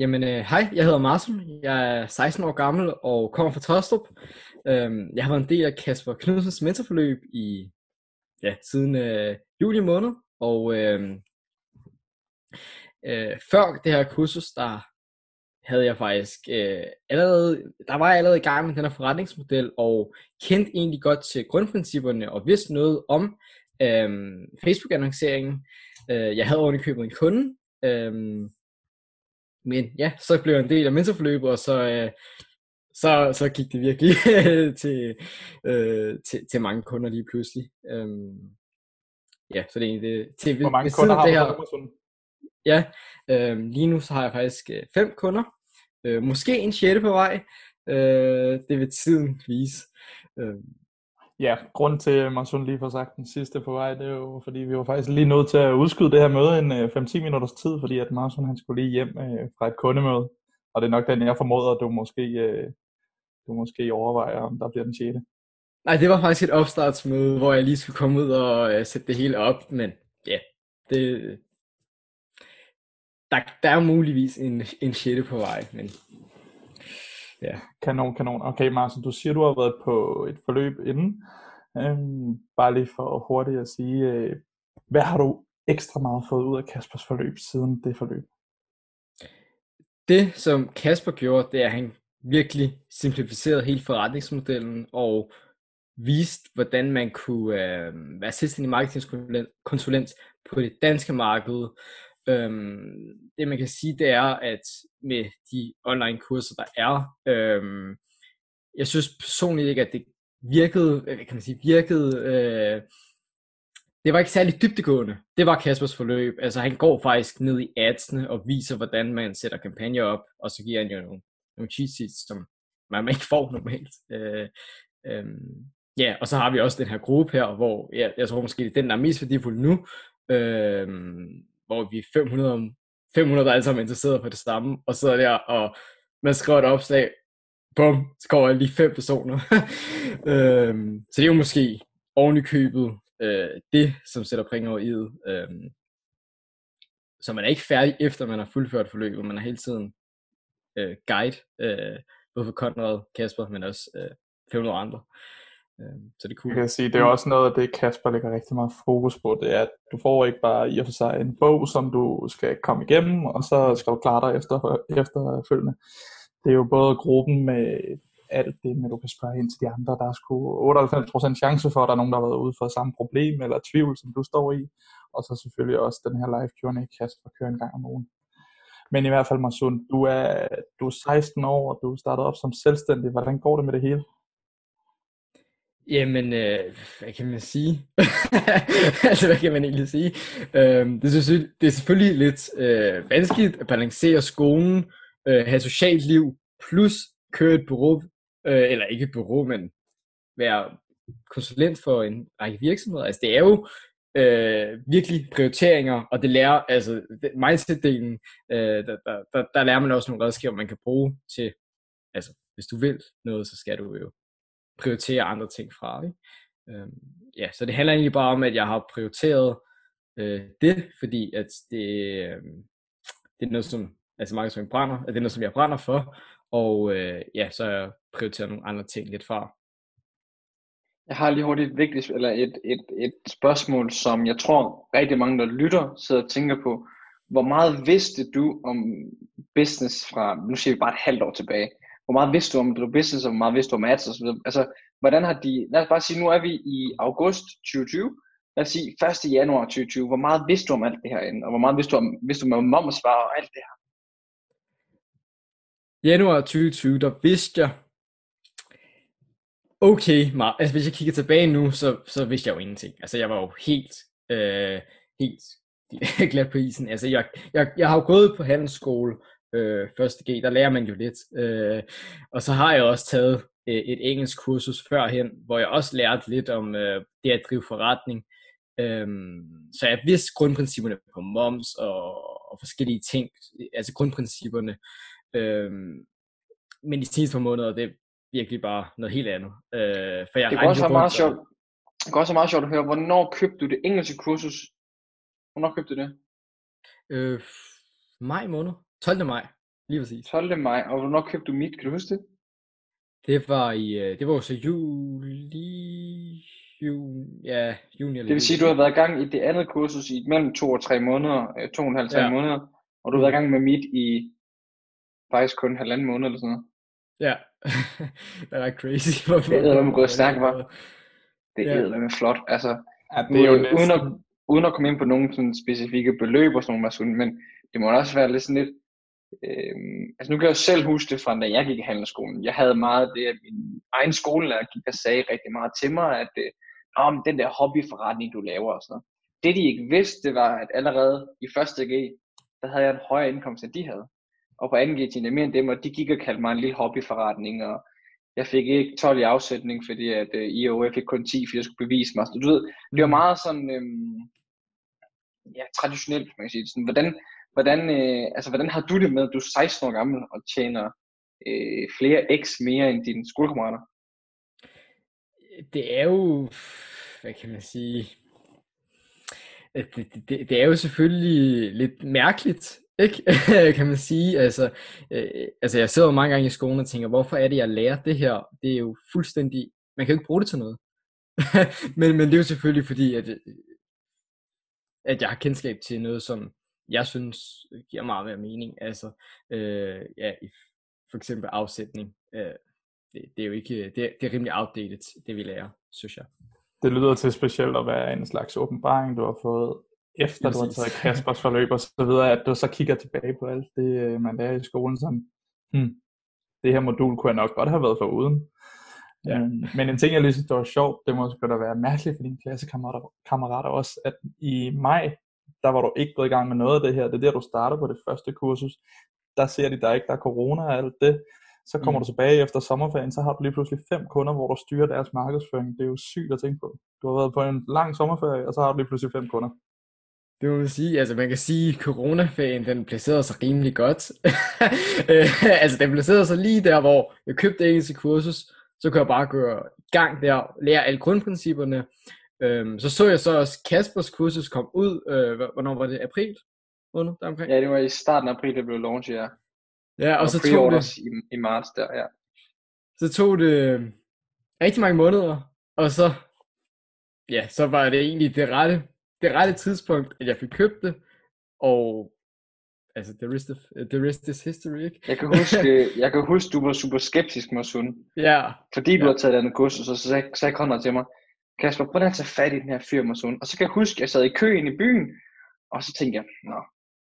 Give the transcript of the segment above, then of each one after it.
Jamen, øh, hej, jeg hedder Martin. Jeg er 16 år gammel og kommer fra Tostrup. Øhm, jeg har været en del af Kasper Knudsens mentorforløb i, ja, siden øh, juli måned. Og øh, øh, før det her kursus, der havde jeg faktisk øh, allerede, der var jeg allerede i gang med den her forretningsmodel, og kendte egentlig godt til grundprincipperne, og vidste noget om øh, Facebook-annonceringen. Øh, jeg havde ovenikøbet en kunde, øh, men ja, så blev jeg en del af mentorforløbet, og så, øh, så, så gik det virkelig til, øh, til, til mange kunder lige pludselig. Øhm, ja, så det er egentlig det. Til, Hvor mange kunder har du her, Ja, øh, lige nu så har jeg faktisk øh, fem kunder. Øh, måske en sjette på vej. Øh, det vil tiden vise. Øh, Ja, grund til, at Marsun lige får sagt den sidste på vej, det er jo, fordi vi var faktisk lige nødt til at udskyde det her møde en øh, 5-10 minutters tid, fordi at Marsun han skulle lige hjem øh, fra et kundemøde. Og det er nok den, jeg formoder, at du måske, øh, du måske overvejer, om der bliver den 6. Nej, det var faktisk et opstartsmøde, hvor jeg lige skulle komme ud og øh, sætte det hele op, men ja, det, der, der er muligvis en, en 6. på vej, men Ja. Kanon, kanon. Okay, Martin, du siger, du har været på et forløb inden. Øhm, bare lige for hurtigt at sige, øh, hvad har du ekstra meget fået ud af Kaspers forløb siden det forløb? Det, som Kasper gjorde, det er, at han virkelig simplificerede hele forretningsmodellen og viste, hvordan man kunne øh, være selvstændig marketingkonsulent på det danske marked, Øhm, det man kan sige, det er, at med de online kurser, der er, øhm, jeg synes personligt ikke, at det virkede, øh, hvad kan man sige, virkede, øh, det var ikke særlig dybtegående. Det var Kaspers forløb. Altså han går faktisk ned i adsene og viser, hvordan man sætter kampagner op, og så giver han jo nogle, nogle cheat sheets, som man ikke får normalt. Øh, øh, ja, og så har vi også den her gruppe her, hvor ja, jeg tror måske, det er den, der er mest værdifuld nu, øh, hvor vi er 500, 500 der alle sammen interesseret på det samme, og sidder der, og man skriver et opslag, bum, så kommer lige fem personer. øhm, så det er jo måske oven i købet øh, det, som sætter penge over i det. Øhm, så man er ikke færdig efter man har fuldført forløbet, man er hele tiden øh, guide, øh, både for Konrad, Kasper, men også øh, 500 andre. Øh, så det kunne... Jeg kan sige, det er også noget af det, Kasper lægger rigtig meget fokus på, det er, at du får ikke bare i og for sig en bog, som du skal komme igennem, og så skal du klare dig efter, efterfølgende. Det er jo både gruppen med alt det med, du kan spørge ind til de andre. Der er sgu 98% chance for, at der er nogen, der har været ude for samme problem eller tvivl, som du står i. Og så selvfølgelig også den her live Q&A, Kasper kører en gang om ugen. Men i hvert fald, Marsun, du er, du er 16 år, og du startet op som selvstændig. Hvordan går det med det hele? Jamen, øh, hvad kan man sige? altså, hvad kan man egentlig sige? Øh, det, er det er selvfølgelig lidt øh, vanskeligt at balancere skolen, øh, have socialt liv, plus køre et bureau, øh, eller ikke et bureau, men være konsulent for en række virksomheder. Altså, det er jo øh, virkelig prioriteringer, og det lærer, altså mindset-delen, øh, der, der, der, der lærer man også nogle redskaber, man kan bruge til, altså, hvis du vil noget, så skal du jo prioritere andre ting fra. Ikke? Øhm, ja, så det handler egentlig bare om, at jeg har prioriteret øh, det, fordi at det, øh, det er noget, som altså markedsføring brænder, at det er noget, som jeg brænder for, og øh, ja, så har jeg prioriteret nogle andre ting lidt fra. Jeg har lige hurtigt et vigtigt, eller et, et, et spørgsmål, som jeg tror rigtig mange, der lytter, sidder og tænker på. Hvor meget vidste du om business fra, nu siger vi bare et halvt år tilbage? Hvor meget vidste du om det business, og hvor meget vidste du om ads og så videre. Altså, hvordan har de, lad os bare sige, nu er vi i august 2020, lad os sige 1. januar 2020, hvor meget vidste du om alt det her inden, og hvor meget vidste du om, vidste du om momsvar og alt det her? Januar 2020, der vidste jeg, okay, meget. altså hvis jeg kigger tilbage nu, så, så vidste jeg jo ingenting. Altså jeg var jo helt, øh, helt glad på isen. Altså jeg, jeg, jeg har jo gået på handelsskole, øh, første G, der lærer man jo lidt. Øh, og så har jeg også taget øh, et engelsk kursus førhen, hvor jeg også lærte lidt om øh, det at drive forretning. Øh, så jeg vidste grundprincipperne på moms og, og forskellige ting, altså grundprincipperne. Øh, men de seneste par måneder, det er virkelig bare noget helt andet. Øh, for jeg det går også meget sjovt. Det går også meget sjovt at høre, hvornår købte du det engelske kursus? Hvornår købte du det? Øh, maj måned. 12. maj. Lige præcis. 12. maj, og hvornår købte du mit, kan du huske det? Det var i, øh, det var jo så juli, juni, ja, juni eller Det vil sige, at du har været i gang i det andet kursus i mellem to og tre måneder, øh, to og en halv, tre Ja. måneder, og du har været i gang med mit i faktisk kun halvanden måned eller sådan noget. Ja, det er ret crazy. Hvorfor, Det er med gået stærkt, hva'? Det Ja. er med flot. Altså, Ja, det er jo uden, at, uden at komme ind på nogle sådan specifikke beløb og sådan Mads, men det må også være lidt sådan lidt, øhm, altså nu kan jeg jo selv huske det fra, da jeg gik i handelsskolen. Jeg havde meget det, at min egen skolelærer gik og sagde rigtig meget til mig, at øh, men den der hobbyforretning, du laver og sådan noget. Det de ikke vidste, det var, at allerede i første G, der havde jeg en højere indkomst, end de havde. Og på anden G tjente jeg mere end dem, og de gik og kaldte mig en lille hobbyforretning, og jeg fik ikke 12 i afsætning, fordi at øh, IOF fik kun 10, fordi jeg skulle bevise mig. Så du ved, det var meget sådan, øhm, ja, traditionelt, man kan sige. Sådan, hvordan, hvordan, øh, altså, hvordan har du det med, at du er 16 år gammel og tjener øh, flere x mere end dine skolekammerater? Det er jo, hvad kan man sige, det, det, det, det er jo selvfølgelig lidt mærkeligt, ikke? kan man sige. Altså, øh, altså jeg sidder jo mange gange i skolen og tænker, hvorfor er det, jeg lærer det her? Det er jo fuldstændig, man kan jo ikke bruge det til noget. men, men det er jo selvfølgelig fordi, at, øh, at jeg har kendskab til noget, som jeg synes giver meget mere mening. Altså, øh, ja, i, for eksempel afsætning. Øh, det, det er jo ikke, det, det er rimelig outdated, det vi lærer, synes jeg. Det lyder til specielt at være en slags åbenbaring, du har fået efter Lige du har præcis. taget Kaspers forløb og så videre, at du så kigger tilbage på alt det, øh, man lærer i skolen, som, hmm, det her modul kunne jeg nok godt have været for uden. Ja. Øhm, men en ting, jeg lige synes, der var sjovt, det må sgu da være mærkeligt for dine klassekammerater kammerater også, at i maj, der var du ikke gået i gang med noget af det her, det er der, du starter på det første kursus, der ser de der ikke, der er corona og alt det, så kommer Mm. du tilbage efter sommerferien, så har du lige pludselig fem kunder, hvor du styrer deres markedsføring. Det er jo sygt at tænke på. Du har været på en lang sommerferie, og så har du lige pludselig fem kunder. Det man sige, altså man kan sige, at coronaferien, den placerede sig rimelig godt. Øh, altså den placerede sig lige der, hvor jeg købte engelsk kursus, så kunne jeg bare gå i gang der, lære alle grundprincipperne. Øhm, så så jeg så også Kaspers kursus kom ud, øh, hvornår var det? April? Måned, der omkring? Ja, det var i starten af april, det blev launch, ja. ja og så tog, det, i, i marts der, ja. så tog det øh, rigtig mange måneder, og så, ja, så var det egentlig det rette, det rette tidspunkt, at jeg fik købt det, og altså, the rest, of, the rest is history, ikke? Jeg kan huske, jeg kan huske, du var super skeptisk, Masun. Ja, Fordi du Ja. har taget et andet kursus, og så sagde, sagde Conrad til mig, Kasper, prøv at tage fat i den her fyr, Og så kan jeg huske, at jeg sad i køen i byen, og så tænkte jeg, nå,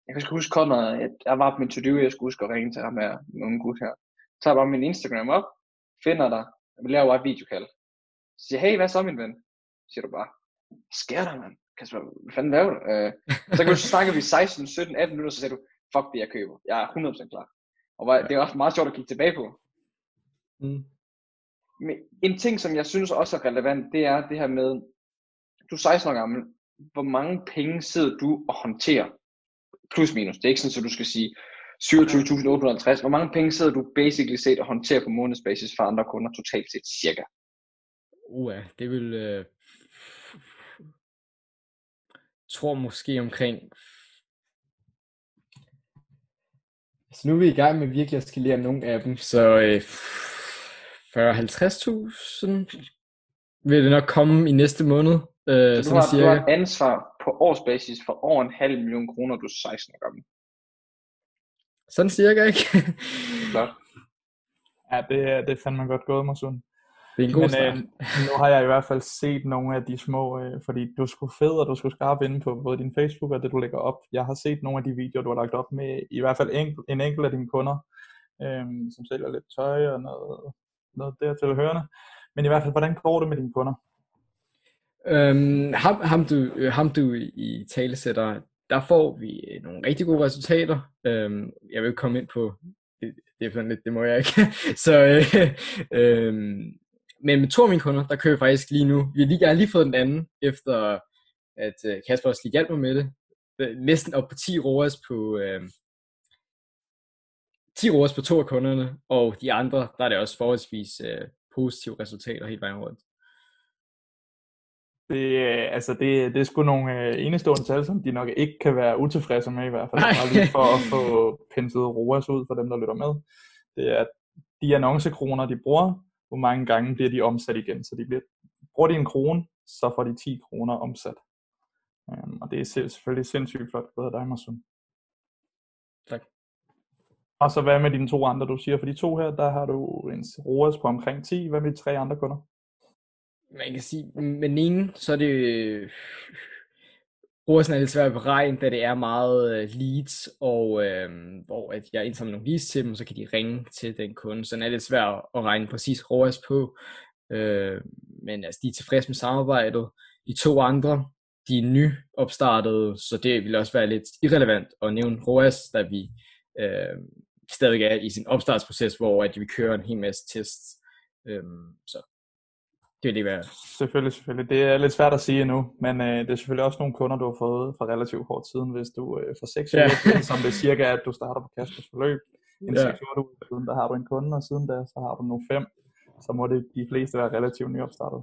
jeg kan sgu huske Conrad, at jeg var på min to-do, jeg skulle huske at ringe til ham her, nogen gut her. Så tager bare min Instagram op, finder dig, og laver bare et videokald. Så siger hey, hvad så, min ven? Så siger du bare, "Hvad sker der, mand? Kasper, hvad fanden laver du? Øh, så kan du så snakker vi 16, 17, 18 minutter, så siger du, fuck det, jeg køber. Jeg er 100% klar. Og var- det er også meget sjovt at kigge tilbage på. mm. Men en ting, som jeg synes også er relevant, det er det her med, du er 16 år gammel, hvor mange penge sidder du og håndterer? Plus minus. Det er ikke sådan, at du skal sige 27.850. Hvor mange penge sidder du basically set og håndterer på månedsbasis for andre kunder totalt set cirka? Uh, det vil, øh, tror måske omkring, så nu er vi i gang med virkelig at skalere nogle af dem, så øh, 40-50.000 vil det nok komme i næste måned, øh, Så du har, du cirka. har et ansvar på årsbasis for over en halv million kroner, du er 16 år gammel. Sådan cirka, ikke? Ja, det, er- det er fandme godt gået, Masun. det er en god Men start. øh, nu har jeg i hvert fald set nogle af de små, øh, fordi du skulle fed, og du skulle skarp inde på både din Facebook og det, du lægger op. Jeg har set nogle af de videoer, du har lagt op med i hvert fald en, en enkelt af dine kunder, øh, som sælger lidt tøj og noget, noget dertil hørende. Men i hvert fald, hvordan går det med dine kunder? Øhm, ham, ham, du, øh, ham du i talesætter, der får vi øh, nogle rigtig gode resultater. Øhm, jeg vil ikke komme ind på, det, det er sådan lidt, det må jeg ikke. Så, øh, øh, men med to af mine kunder, der kører jeg faktisk lige nu. Vi har lige, jeg har lige fået den anden, efter at øh, Kasper også lige hjalp mig med det. Næsten op på 10 ROAS på, øh, 10 ROAS på to af kunderne, og de andre, der er det også forholdsvis øh, positive resultater hele vejen rundt. Det, øh, altså det, det er sgu nogle øh, enestående tal, som de nok ikke kan være utilfredse med i hvert fald. Bare lige for at få penset ROAS ud for dem, der lytter med. Det er, at de annoncekroner, de bruger, hvor mange gange bliver de omsat igen. Så de bliver, bruger de en krone, så får de 10 kroner omsat. Um, og det er selvfølgelig sindssygt flot både dig, Marsun. Og så hvad med dine to andre, du siger? For de to her, der har du en ROAS på omkring 10. Hvad med de tre andre kunder? Man kan sige, med den ene, så er det øh, ROAS'en er lidt svært at beregne, da det er meget øh, leads, og øh, hvor at jeg indsamler nogle leads til dem, så kan de ringe til den kunde. Så den er lidt svært at regne præcis ROAS på. Øh, men altså, de er tilfredse med samarbejdet. De to andre, de er nyopstartede, så det vil også være lidt irrelevant at nævne ROAS, da vi øh, stadig er i sin opstartsproces, hvor at vi kører en hel masse tests. Øh, så det vil det være. Selvfølgelig, selvfølgelig. Det er lidt svært at sige endnu, men øh, det er selvfølgelig også nogle kunder, du har fået for relativt kort siden, hvis du øh, for 6 ja. uger som det cirka at du starter på Kaspers forløb. En ja. 6 uger siden, der har du en kunde, og siden da, så har du nu fem. Så må det de fleste være relativt nyopstartet.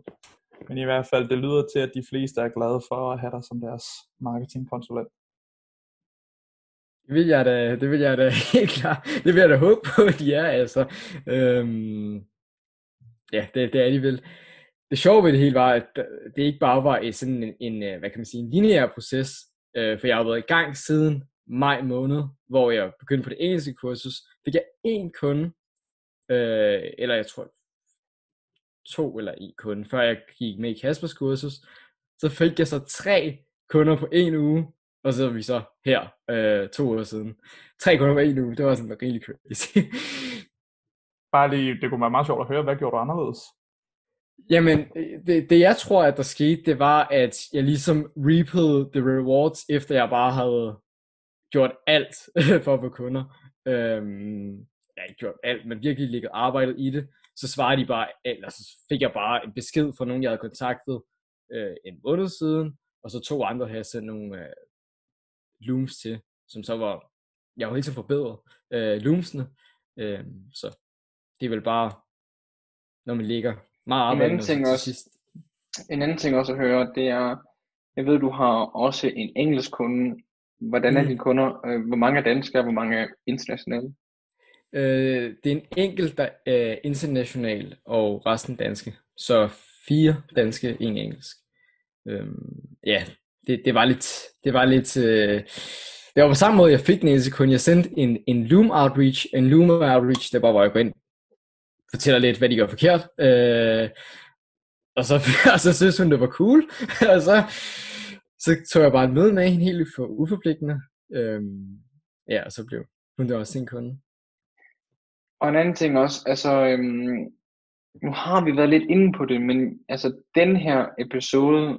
Men i hvert fald, det lyder til, at de fleste er glade for at have dig som deres marketingkonsulent. Det vil jeg da, det vil jeg da helt klart, det vil jeg da håbe på, at de er, altså. Øhm, ja, det, det er de vel. Det sjove ved det hele var, at det ikke bare var sådan en, en øh, hvad kan man sige, en lineær proces, øh, for jeg har været i gang siden maj måned, hvor jeg begyndte på det engelske kursus, fik jeg én kunde, øh, eller jeg tror to eller en kunde, før jeg gik med i Kaspers kursus. Så fik jeg så tre kunder på en uge, og så er vi så her øh, to uger siden. Tre kunder på en uge, det var sådan rigtig crazy. Bare lige, det kunne være meget sjovt at høre, hvad gjorde du anderledes? Jamen, det, det jeg tror, at der skete, det var, at jeg ligesom reapede the rewards, efter jeg bare havde gjort alt for at få kunder. Øhm, jeg har ikke gjort alt, men virkelig ligget arbejdet i det så svarede de bare, eller så fik jeg bare en besked fra nogen, jeg havde kontaktet øh, en måned siden, og så to andre havde sendt nogle øh, looms til, som så var, jeg var helt så forbedret øh, loomsene, øh, så det er vel bare, når man ligger meget arbejde en anden ting også, sidst. En anden ting også at høre, det er, jeg ved, du har også en engelsk kunde. Hvordan er mm. dine kunder? Øh, hvor mange er danske, og hvor mange er internationale? Øh, det er en enkelt, der er international, og resten danske. Så fire danske, en engelsk. Øh, ja, det, det var lidt, det var lidt, øh, det var på samme måde, jeg fik den eneste kun. Jeg sendte en, en Loom Outreach, en Loom Outreach, det var, hvor jeg går ind, fortæller lidt, hvad de gør forkert, øh, og så, og så synes hun, det var cool, og så, så tog jeg bare et møde med hende helt for uforpligtende, øh, ja, og så blev hun der også sin kunde. Og en anden ting også, altså, øhm, nu har vi været lidt inde på det, men altså den her episode,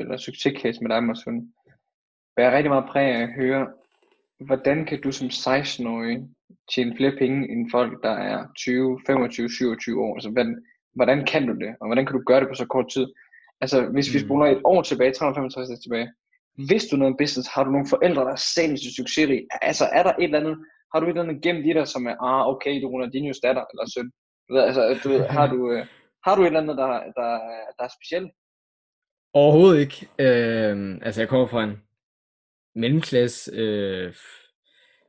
eller succescase med dig, Marsun, bærer rigtig meget præg af at høre, hvordan kan du som 16-årig tjene flere penge end folk, der er 20, 25, 27 år? Altså, hvordan, hvordan kan du det, og hvordan kan du gøre det på så kort tid? Altså, hvis vi mm. spoler et år tilbage, 365 år tilbage, hvis du noget business, har du nogle forældre, der er sindssygt succesrige? Altså, er der et eller andet, har du et eller andet gemt i dig, som er, ah, okay, du er Ronaldinho's datter, eller søn? Du ved, altså, du ved, har, du, øh, har du et eller andet, der, der, der er specielt? Overhovedet ikke. Øh, altså, jeg kommer fra en mellemklasse, øh,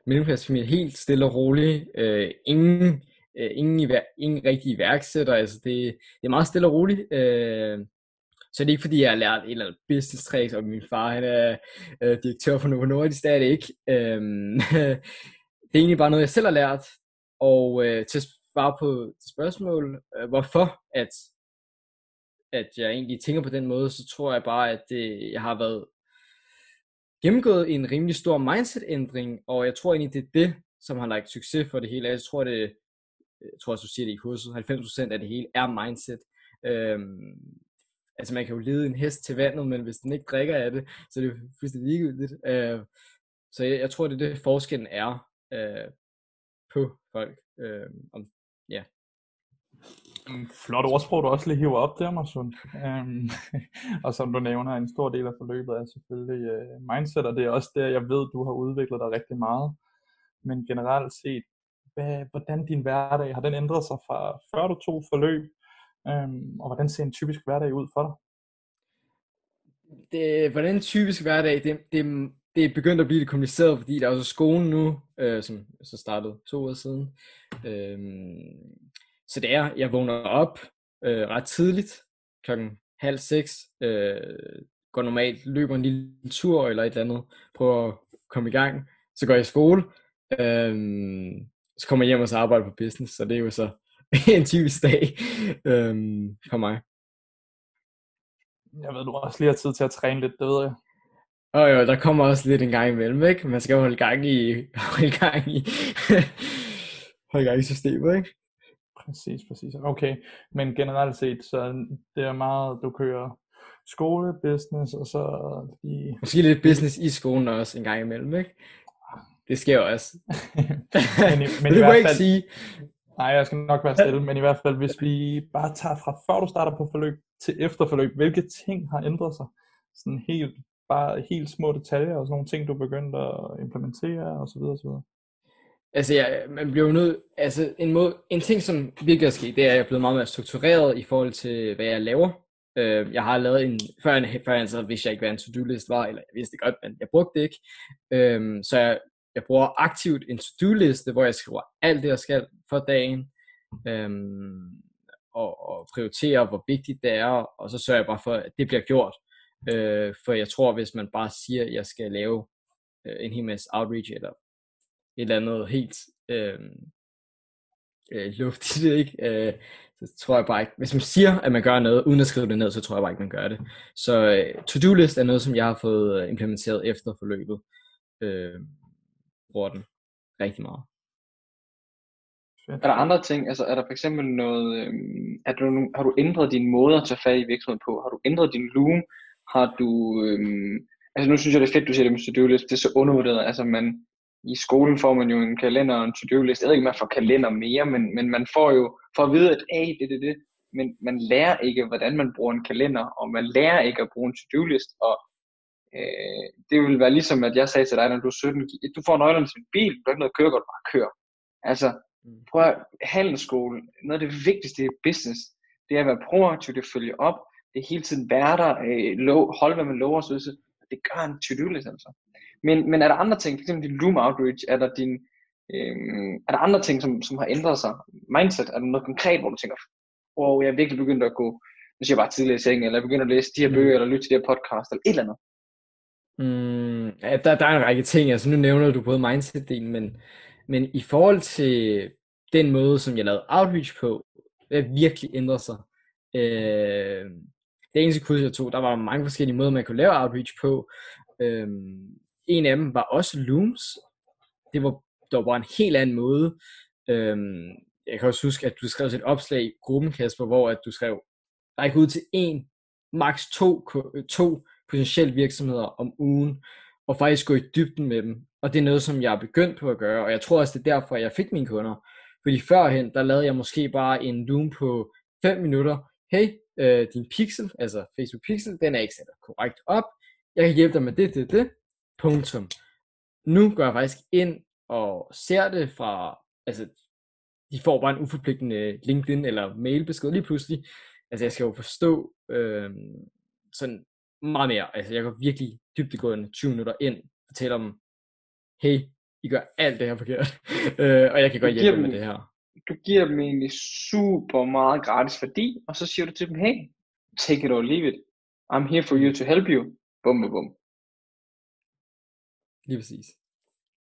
mellemklassefamilie, helt stille og rolig. Øh, ingen, øh, ingen, ingen rigtig iværksætter, altså det, det er meget stille og roligt. Øh, så det er ikke fordi, jeg har lært et eller andet business tricks, og min far han er øh, direktør for Novo Nordisk, det er det ikke. Øh, det er egentlig bare noget, jeg selv har lært. Og øh, til at svare på spørgsmål, øh, hvorfor at, at jeg egentlig tænker på den måde, så tror jeg bare, at det, jeg har været gennemgået en rimelig stor mindset-ændring, og jeg tror egentlig, det er det, som har lagt succes for det hele. Jeg tror, det, jeg tror, at du siger det i kurset, 90% af det hele er mindset. Øhm, altså man kan jo lede en hest til vandet, men hvis den ikke drikker af det, så er det fuldstændig ligegyldigt. Øh, så jeg, jeg tror, det er det, forskellen er øh, på folk. Øh, om, ja. Flot ordsprog, du også lige hiver op der, Marsun. Øhm, og som du nævner, en stor del af forløbet er selvfølgelig uh, mindset, og det er også der, jeg ved, du har udviklet dig rigtig meget. Men generelt set, hvad, hvordan din hverdag, har den ændret sig fra før du tog forløb, øhm, og hvordan ser en typisk hverdag ud for dig? det, hvordan en typisk hverdag, det, det, det er begyndt at blive lidt kompliceret, fordi der er også skolen nu, øh, som så startede to år siden. Øh, så det er, jeg vågner op øh, ret tidligt, klokken halv seks, øh, går normalt, løber en lille tur eller et eller andet, prøver at komme i gang, så går jeg i skole, øh, så kommer jeg hjem og så arbejder på business, så det er jo så en typisk dag øh, for mig. Jeg ved, du også lige har tid til at træne lidt, det ved jeg. Og jo, der kommer også lidt en gang imellem, ikke? Man skal jo holde gang i, holde gang i, holde gang i systemet, ikke? Præcis, præcis. Okay, men generelt set, så det er meget, du kører skole, business, og så de... Måske lidt business i skolen også en gang imellem, ikke? Det sker jo også. men, i, men det i hvert fald, ikke sige. Nej, jeg skal nok være stille, men i hvert fald, hvis vi bare tager fra før du starter på forløb til efterforløb, hvilke ting har ændret sig? Sådan helt, bare helt små detaljer og sådan nogle ting, du begyndte at implementere og så videre og så videre. Altså, ja, man bliver jo nødt, altså en, måde, en ting, som virkelig er sket, det er, at jeg er blevet meget mere struktureret i forhold til, hvad jeg laver. Øh, jeg har lavet en, før, en, før jeg så vidste jeg ikke, hvad en to-do-list var, eller jeg vidste det godt, men jeg brugte det ikke. Øh, så jeg, jeg bruger aktivt en to-do-liste, hvor jeg skriver alt det, jeg skal for dagen, øh, og, og prioriterer, hvor vigtigt det er, og så sørger jeg bare for, at det bliver gjort. Øh, for jeg tror, hvis man bare siger, at jeg skal lave øh, en hel masse outreach, eller et eller andet helt øh, øh, luftigt, ikke? Øh, så tror jeg bare ikke, hvis man siger, at man gør noget, uden at skrive det ned, så tror jeg bare ikke, man gør det. Så øh, to-do list er noget, som jeg har fået øh, implementeret efter forløbet. Øh, bruger den rigtig meget. Er der andre ting, altså er der for eksempel noget, øh, er du, har du ændret din måde at tage fat i virksomheden på? Har du ændret din loom? Har du, øh, altså nu synes jeg det er fedt, du siger det med to-do list, det er så undervurderet, altså man, i skolen får man jo en kalender og en to-do list. Jeg ved ikke, man får kalender mere, men, men man får jo, for at vide, at hey, det, det, det, men man lærer ikke, hvordan man bruger en kalender, og man lærer ikke at bruge en to-do list, og øh, det vil være ligesom, at jeg sagde til dig, når du er 17, du får nøglerne til en bil, du har ikke noget at køre godt, bare kør. Altså, mm. prøv at handelsskole, noget af det vigtigste i business, det er at være proaktiv, det følger op, det er hele tiden være der, øh, lov, holde hvad man lover, så det gør en to-do list altså. Men, men er der andre ting, f.eks. din Loom Outreach, er der, din, øh, er der andre ting, som, som har ændret sig? Mindset, er der noget konkret, hvor du tænker, wow, jeg er virkelig begyndt at gå, nu siger jeg bare tidligere i sengen, eller jeg begynder at læse de her bøger, mm. eller lytte til de her podcast, eller et eller andet? Mm, ja, der, der er en række ting, altså nu nævner du både mindset-delen, men, men i forhold til den måde, som jeg lavede outreach på, det virkelig ændret sig. Øh, det eneste kurs, jeg tog, der var mange forskellige måder, man kunne lave outreach på. Øh, en af dem var også Looms. Det var, det var bare en helt anden måde. Øhm, jeg kan også huske, at du skrev et opslag i gruppen, Kasper, hvor at du skrev, række ud til en, maks to, to potentielle virksomheder om ugen, og faktisk gå i dybden med dem. Og det er noget, som jeg er begyndt på at gøre, og jeg tror også, det er derfor, jeg fik mine kunder. Fordi førhen, der lavede jeg måske bare en loom på 5 minutter. Hey, øh, din pixel, altså Facebook pixel, den er ikke sat korrekt op. Jeg kan hjælpe dig med det, det, det. Punktum. Nu går jeg faktisk ind og ser det fra, altså, de får bare en uforpligtende LinkedIn eller mailbesked lige pludselig. Altså, jeg skal jo forstå øh, sådan meget mere. Altså, jeg går virkelig dybdegående 20 minutter ind og fortæller dem, hey, I gør alt det her forkert, øh, og jeg kan godt hjælpe dem med det her. Du giver dem egentlig super meget gratis værdi, og så siger du til dem, hey, take it or leave it. I'm here for you to help you. Bum, bum, bum. Lige præcis.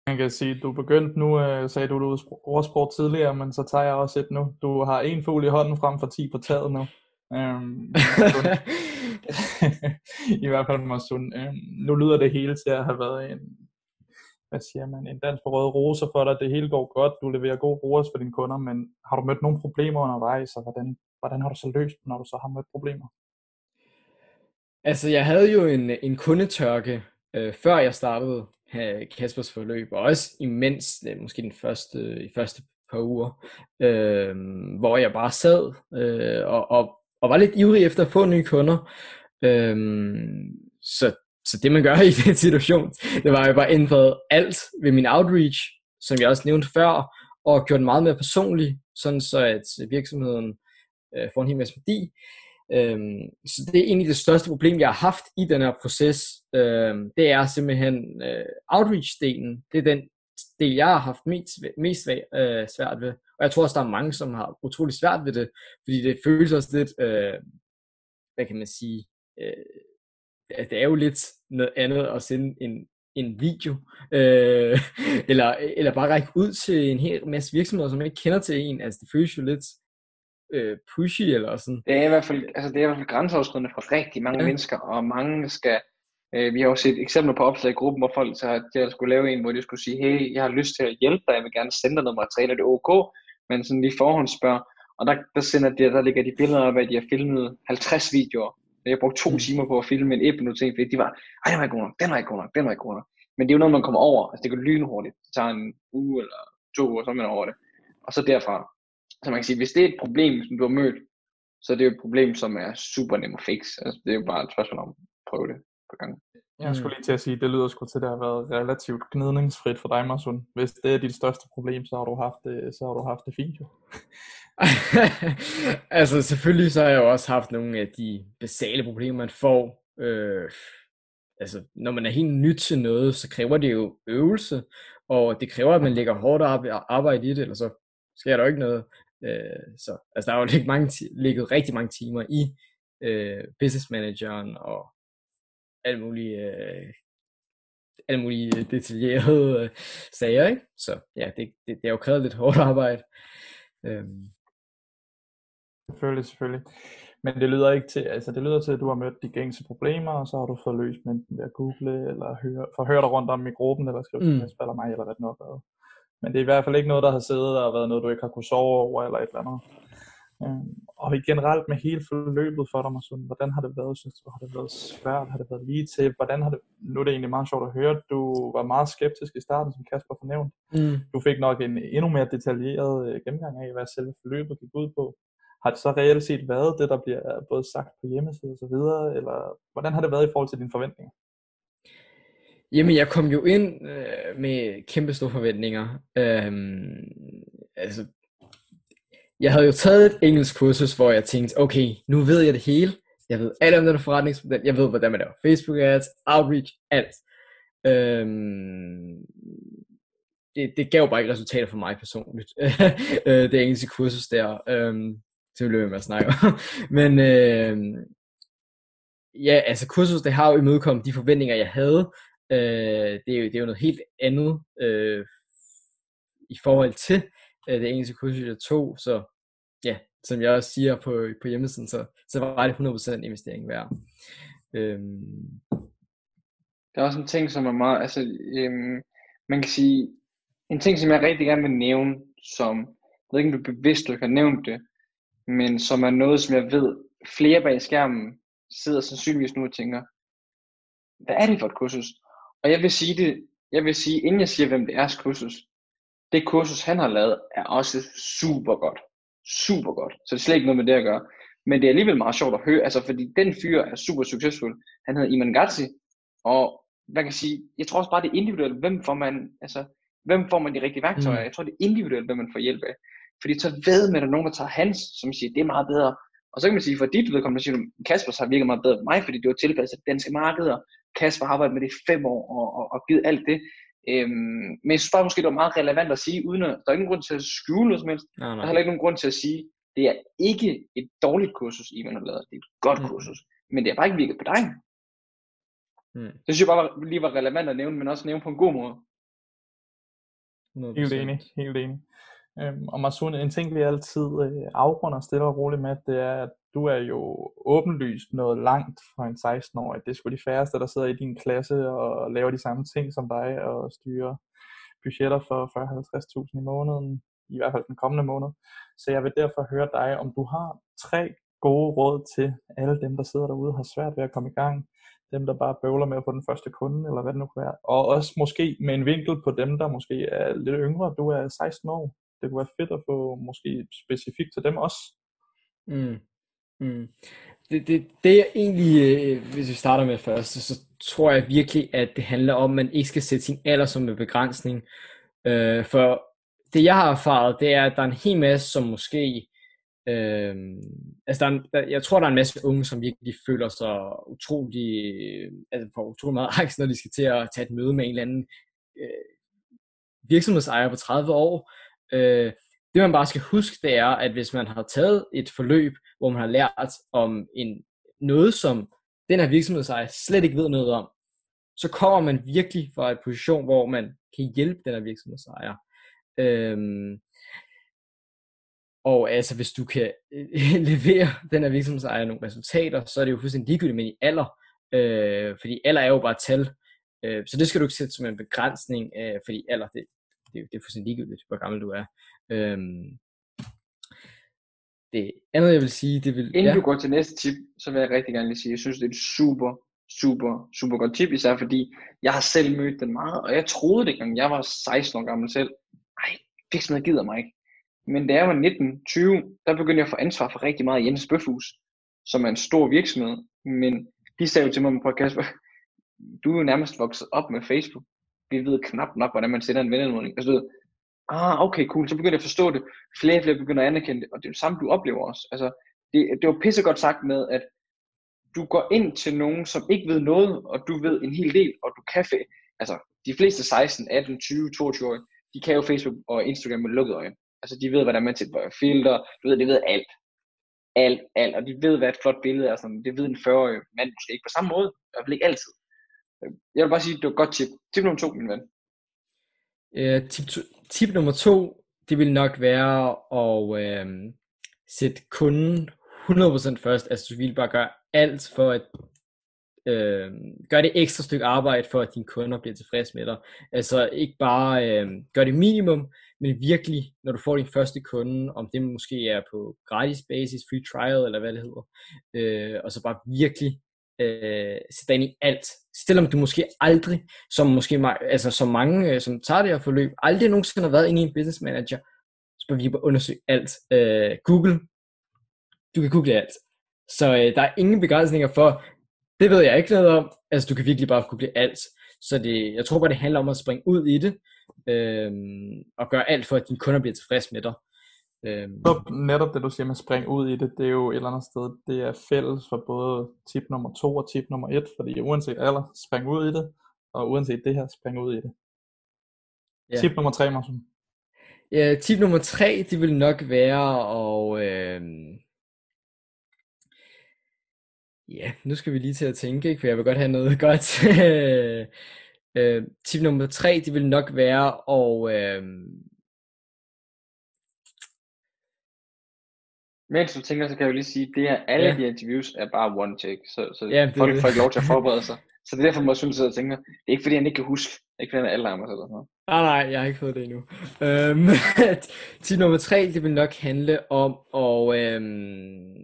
Man kan sige, du begyndte nu, øh, sagde du, du ordsprog tidligere, men så tager jeg også et nu. Du har en fugl i hånden frem for 10 på taget nu. Øhm, I hvert fald sund. Øhm, nu lyder det hele til at have været en, hvad siger man, en dans på røde roser for dig. Det hele går godt, du leverer god ROAS for dine kunder, men har du mødt nogle problemer undervejs, og hvordan, hvordan har du så løst når du så har mødt problemer? Altså, jeg havde jo en, en kundetørke, øh, før jeg startede Kaspers forløb, og også imens, øh, måske den første, i første par uger, øh, hvor jeg bare sad øh, og, og, og var lidt ivrig efter at få nye kunder. Øh, så, så det man gør i den situation, det var jeg bare ændrede alt ved min outreach, som jeg også nævnte før, og gjorde den meget mere personlig, sådan så at virksomheden øh, får en hel masse værdi. Øhm, så det er egentlig det største problem, jeg har haft i den her proces. Øhm, det er simpelthen øh, outreach-delen. Det er den del, jeg har haft mest, mest øh, svært ved. Og jeg tror også, der er mange, som har utrolig svært ved det, fordi det føles også lidt, øh, hvad kan man sige, øh, det er jo lidt noget andet at sende en, en video, øh, eller, eller bare række ud til en hel masse virksomheder, som ikke kender til en. Altså det føles jo lidt øh, pushy eller sådan. Det er i hvert fald, altså det er i hvert fald grænseoverskridende for rigtig mange ja. mennesker, og mange skal, øh, vi har jo set eksempler på opslag i gruppen, hvor folk så har, de skulle lave en, hvor de skulle sige, hey, jeg har lyst til at hjælpe dig, jeg vil gerne sende dig noget materiale, er det ok? Men sådan lige forhånd spørger, og der, der, sender de, der ligger de billeder af, at de har filmet 50 videoer. Jeg brugte to mm. timer på at filme en ting, fordi de var, ej, den var ikke god nok, den var ikke god nok, den var ikke god nok. Men det er jo noget, man kommer over. Altså det går lynhurtigt. Det tager en uge eller to uger, så er man over det. Og så derfra. Så man kan sige, hvis det er et problem, som du har mødt, så er det jo et problem, som er super nem at fikse. Altså det er jo bare et spørgsmål om at prøve det på gang. Jeg skulle lige til at sige, det lyder sgu til, at det har været relativt gnidningsfrit for dig, Marsun. Hvis det er dit største problem, så har du haft det, så har du haft det fint altså selvfølgelig så har jeg jo også haft nogle af de basale problemer, man får. Øh, altså når man er helt nyt til noget, så kræver det jo øvelse, og det kræver, at man lægger hårdt arbejde i det, eller så sker der jo ikke noget. Øh, så altså der er jo ligget, mange, ligget rigtig mange timer i øh, business manageren og alle mulige øh, alle mulige detaljerede øh, sager, ikke? Så ja, det, det, det er jo krævet lidt hårdt arbejde. Øhm. Selvfølgelig, selvfølgelig. Men det lyder ikke til, altså det lyder til, at du har mødt de gængse problemer, og så har du fået løst med ved at google, eller høre, forhøre dig rundt om i gruppen, eller skrive mm. eller mig, eller hvad det nu har været. Men det er i hvert fald ikke noget, der har siddet og været noget, du ikke har kunnet sove over, eller et eller andet. Øhm, og generelt med hele forløbet for dig, Marsun, hvordan har det været, synes du? Har det været svært? Har det været lige til? Hvordan har det, nu er det egentlig meget sjovt at høre, du var meget skeptisk i starten, som Kasper fornævnt. Mm. Du fik nok en endnu mere detaljeret øh, gennemgang af, hvad selve forløbet gik ud på. Har det så reelt set været det, der bliver både sagt på hjemmesiden og så videre, eller hvordan har det været i forhold til dine forventninger? Jamen, jeg kom jo ind øh, med kæmpe store forventninger. Øhm, altså, jeg havde jo taget et engelsk kursus, hvor jeg tænkte, okay, nu ved jeg det hele. Jeg ved alt om den forretningsmodel. Jeg ved, hvordan man laver Facebook ads, outreach, alt. Øhm, det, det gav bare ikke resultater for mig personligt. Øh, det engelske kursus der. Øhm, så vil jeg med at snakke Men øh, ja, altså kursus, det har jo imødekommet de forventninger, jeg havde. Øh, det, er jo, det er jo noget helt andet øh, i forhold til øh, det engelske kursus, jeg tog. Så ja, som jeg også siger på, på hjemmesiden, så, så var det 100% investering værd. Øhm. Der er også en ting, som er meget, altså, øhm, man kan sige, en ting, som jeg rigtig gerne vil nævne, som, jeg ved ikke, om du er bevidst, du ikke har nævnt det, men som er noget, som jeg ved, flere bag skærmen sidder sandsynligvis nu og tænker, hvad er det for et kursus? Og jeg vil sige det, jeg vil sige, inden jeg siger, hvem det er kursus, det kursus, han har lavet, er også super godt super godt. Så det er slet ikke noget med det at gøre. Men det er alligevel meget sjovt at høre, altså fordi den fyr er super succesfuld. Han hedder Iman Gatsi, og hvad kan sige, jeg tror også bare det er individuelt, hvem får man, altså, hvem får man de rigtige værktøjer? Mm. Jeg tror det er individuelt, hvem man får hjælp af. Fordi så ved man, at der er nogen, der tager hans, som siger, det er meget bedre. Og så kan man sige, for dit vedkommende, siger du, Kasper har virket meget bedre end mig, fordi det var tilpasset danske markeder. Kasper har arbejdet med det i fem år og, og, og givet alt det. Øhm, men jeg synes bare måske, det var meget relevant at sige, uden at, der er ingen grund til at skjule noget som helst. Nej, nej. Der er heller ikke nogen grund til at sige, det er ikke et dårligt kursus, I man har lavet. Det er et godt mm. kursus. Men det har bare ikke virket på dig. Mm. Det synes jeg bare lige var relevant at nævne, men også nævne på en god måde. 100%. Helt enig, helt enig. Øhm, og Masun, en ting vi altid øh, afrunder stille og roligt med, det er, at du er jo åbenlyst noget langt fra en 16-årig. Det er sgu de færreste, der sidder i din klasse og laver de samme ting som dig og styrer budgetter for 40-50.000 i måneden, i hvert fald den kommende måned. Så jeg vil derfor høre dig, om du har tre gode råd til alle dem, der sidder derude og har svært ved at komme i gang, dem, der bare bøvler med at få den første kunde, eller hvad det nu kan være. Og også måske med en vinkel på dem, der måske er lidt yngre. Du er 16 år. Det kunne være fedt at få måske specifikt til dem også. Mm. Mm. Det, det, det er egentlig, øh, hvis vi starter med først, så tror jeg virkelig, at det handler om, at man ikke skal sætte sin alder som en begrænsning. Øh, for det jeg har erfaret, det er, at der er en hel masse, som måske Øh, altså der er, der, jeg tror, der er en masse unge, som virkelig føler sig utrolig, øh, altså får utrolig meget angst, når de skal til at tage et møde med en eller anden øh, virksomhedsejer på 30 år. Øh, det man bare skal huske, det er, at hvis man har taget et forløb, hvor man har lært om en, noget, som den her virksomhedsejer slet ikke ved noget om, så kommer man virkelig fra en position, hvor man kan hjælpe den her virksomhedsejer. Øhm, og altså, hvis du kan øh, levere den her virksomhedsejer nogle resultater, så er det jo fuldstændig ligegyldigt med i alder, øh, fordi alder er jo bare tal. Øh, så det skal du ikke sætte som en begrænsning, øh, fordi alder, det, det, det er fuldstændig ligegyldigt, hvor gammel du er. Øh, det andet, jeg vil sige, det vil... Inden ja. du går til næste tip, så vil jeg rigtig gerne lige sige, jeg synes, det er et super, super, super godt tip, især fordi jeg har selv mødt den meget, og jeg troede det, gang jeg var 16 år gammel selv, ej, virksomheden gider mig ikke. Men da jeg var 19-20, der begyndte jeg at få ansvar for rigtig meget Jens Bøfhus, som er en stor virksomhed. Men de sagde jo til mig på Kasper, du er jo nærmest vokset op med Facebook. Vi ved knap nok, hvordan man sender en venanmodning. Altså, du ah, okay, cool, så begynder jeg at forstå det. Flere og flere begynder at anerkende det, og det er det samme, du oplever også. Altså, det, det var pissegodt sagt med, at du går ind til nogen, som ikke ved noget, og du ved en hel del, og du kan, altså, de fleste 16, 18, 20, 22 år, de kan jo Facebook og Instagram med lukkede øjne. Altså, de ved, hvordan man tilføjer filter, du ved, de ved alt. Alt, alt, og de ved, hvad et flot billede er, sådan, det ved en 40-årig mand måske ikke på samme måde, i hvert fald ikke altid. Jeg vil bare sige, det var et godt tip. Tip nummer to, min ven. Uh, tip, to, tip nummer to, det vil nok være at uh, sætte kunden 100% først. Altså, du vil bare gøre alt for at øh, gør det ekstra stykke arbejde for, at dine kunder bliver tilfredse med dig. Altså ikke bare øh, gør det minimum, men virkelig, når du får din første kunde, om det måske er på gratis basis, free trial, eller hvad det hedder, øh, og så bare virkelig øh, sætte ind i alt. Selvom du måske aldrig, som måske altså som mange, øh, som tager det her forløb, aldrig nogensinde har været inde i en business manager, så bør vi bare undersøge alt. Øh, Google, du kan google alt. Så øh, der er ingen begrænsninger for, det ved jeg ikke noget om. Altså, du kan virkelig bare google alt. Så det, jeg tror bare, det handler om at springe ud i det, øh, og gøre alt for, at dine kunder bliver tilfredse med dig. Øhm. Netop det, du siger med at springe ud i det, det er jo et eller andet sted, det er fælles for både tip nummer to og tip nummer et, fordi uanset alder, spring ud i det, og uanset det her, spring ud i det. Ja. Tip nummer tre, Martin. Ja, tip nummer tre, det vil nok være at øh, Ja, nu skal vi lige til at tænke, ikke? for jeg vil godt have noget godt. øh, tip nummer tre, det vil nok være at... Øh... Mens du tænker, så kan jeg jo lige sige, at det her, alle ja. de interviews er bare one take, så, så ja, det, folk får ikke lov til at forberede sig. Så det er derfor, man synes, at jeg tænker, det er ikke fordi, han ikke kan huske. Ikke fordi, han er Alzheimer's eller sådan noget. Nej, nej, jeg har ikke fået det endnu. Øhm, tip nummer tre, det vil nok handle om at øhm,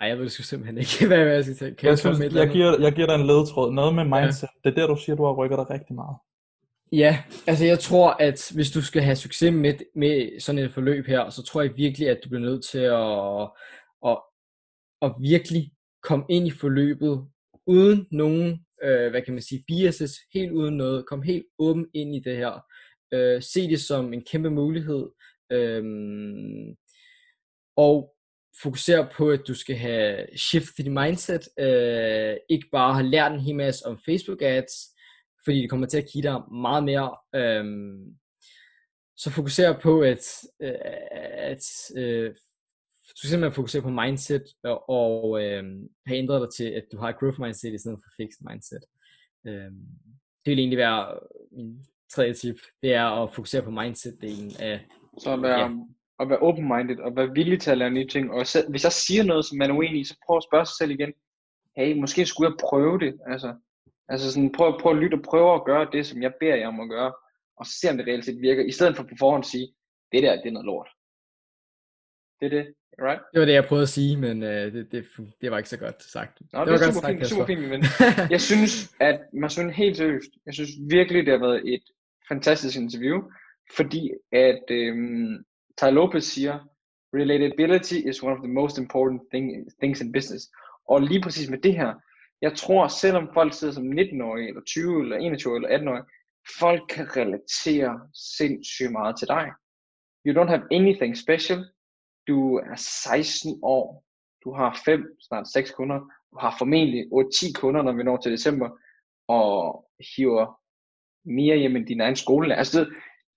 Ej, jeg ved sgu simpelthen ikke, hvad jeg skal tænke. Kan jeg, synes, jeg, giver, jeg giver dig en ledetråd. Noget med mindset. Ja. Det er der, du siger, du har rykket dig rigtig meget. Ja, altså jeg tror, at hvis du skal have succes med, med sådan et forløb her, så tror jeg virkelig, at du bliver nødt til at, at, at virkelig komme ind i forløbet uden nogen, øh, hvad kan man sige, biases, helt uden noget. Kom helt åben ind i det her. Øh, se det som en kæmpe mulighed. Øh, og fokusere på, at du skal have shift dit mindset, øh, ikke bare have lært en hel masse om Facebook ads, fordi det kommer til at give dig meget mere. Øh, så fokuser på, at, øh, at øh, du simpelthen fokuserer på mindset, og, og øh, have ændret dig til, at du har et growth mindset i stedet for fixed mindset. Øh, det vil egentlig være min tredje tip, det er at fokusere på mindset-delen af... Så være, ja at være open-minded, og være villig til at lære nye ting. Og selv, hvis jeg siger noget, som man er uenig i, så prøv at spørge sig selv igen, hey, måske skulle jeg prøve det. Altså, altså sådan, prøv, prøv at lytte og prøve at gøre det, som jeg beder jer om at gøre, og se om det reelt set virker, i stedet for på forhånd at sige, det der, det er noget lort. Det er det, right? Det var det, jeg prøvede at sige, men øh, det, det, det var ikke så godt sagt. Nå, det, det var super, fint, super fint, men jeg synes, at man synes helt seriøst, jeg synes virkelig, det har været et fantastisk interview, fordi at øhm, Ty Lopez siger, relatability is one of the most important thing, things in business. Og lige præcis med det her, jeg tror, selvom folk sidder som 19-årige, eller 20, eller 21, eller 18-årige, folk kan relatere sindssygt meget til dig. You don't have anything special. Du er 16 år. Du har 5, snart 6 kunder. Du har formentlig 8-10 kunder, når vi når til december. Og hiver mere hjem end din egen skole. Altså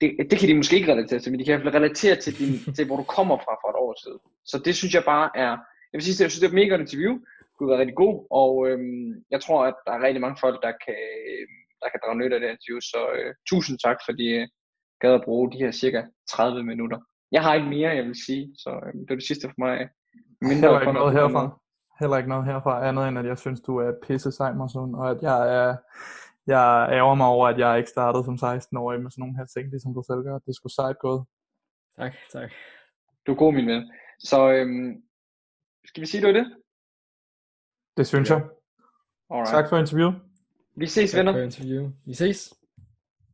det, det, det kan de måske ikke relatere til, men de kan i hvert fald relatere til, din, til, hvor du kommer fra for et år siden. Så det synes jeg bare er, jeg vil sige, jeg synes, det er et mega godt interview. Kunne være rigtig god, og øhm, jeg tror, at der er rigtig mange folk, der kan, der kan drage nytte af det interview. Så øh, tusind tak, fordi I gad at bruge de her cirka 30 minutter. Jeg har ikke mere, jeg vil sige, så øh, det var det sidste for mig. Mindre Heller ikke noget herfra. Heller ikke noget herfra, andet end at jeg synes, du er pisse sej, og at jeg er jeg ærger mig over, at jeg ikke startede som 16-årig med sådan nogle her ting, ligesom du selv gør. Det skulle sejt gået. Tak, tak. Du er god, min ven. Så øhm, skal vi sige, det var det? Det synes ja. jeg. Alright. Tak for interview. Vi ses, tak venner. Tak for interview. Vi ses.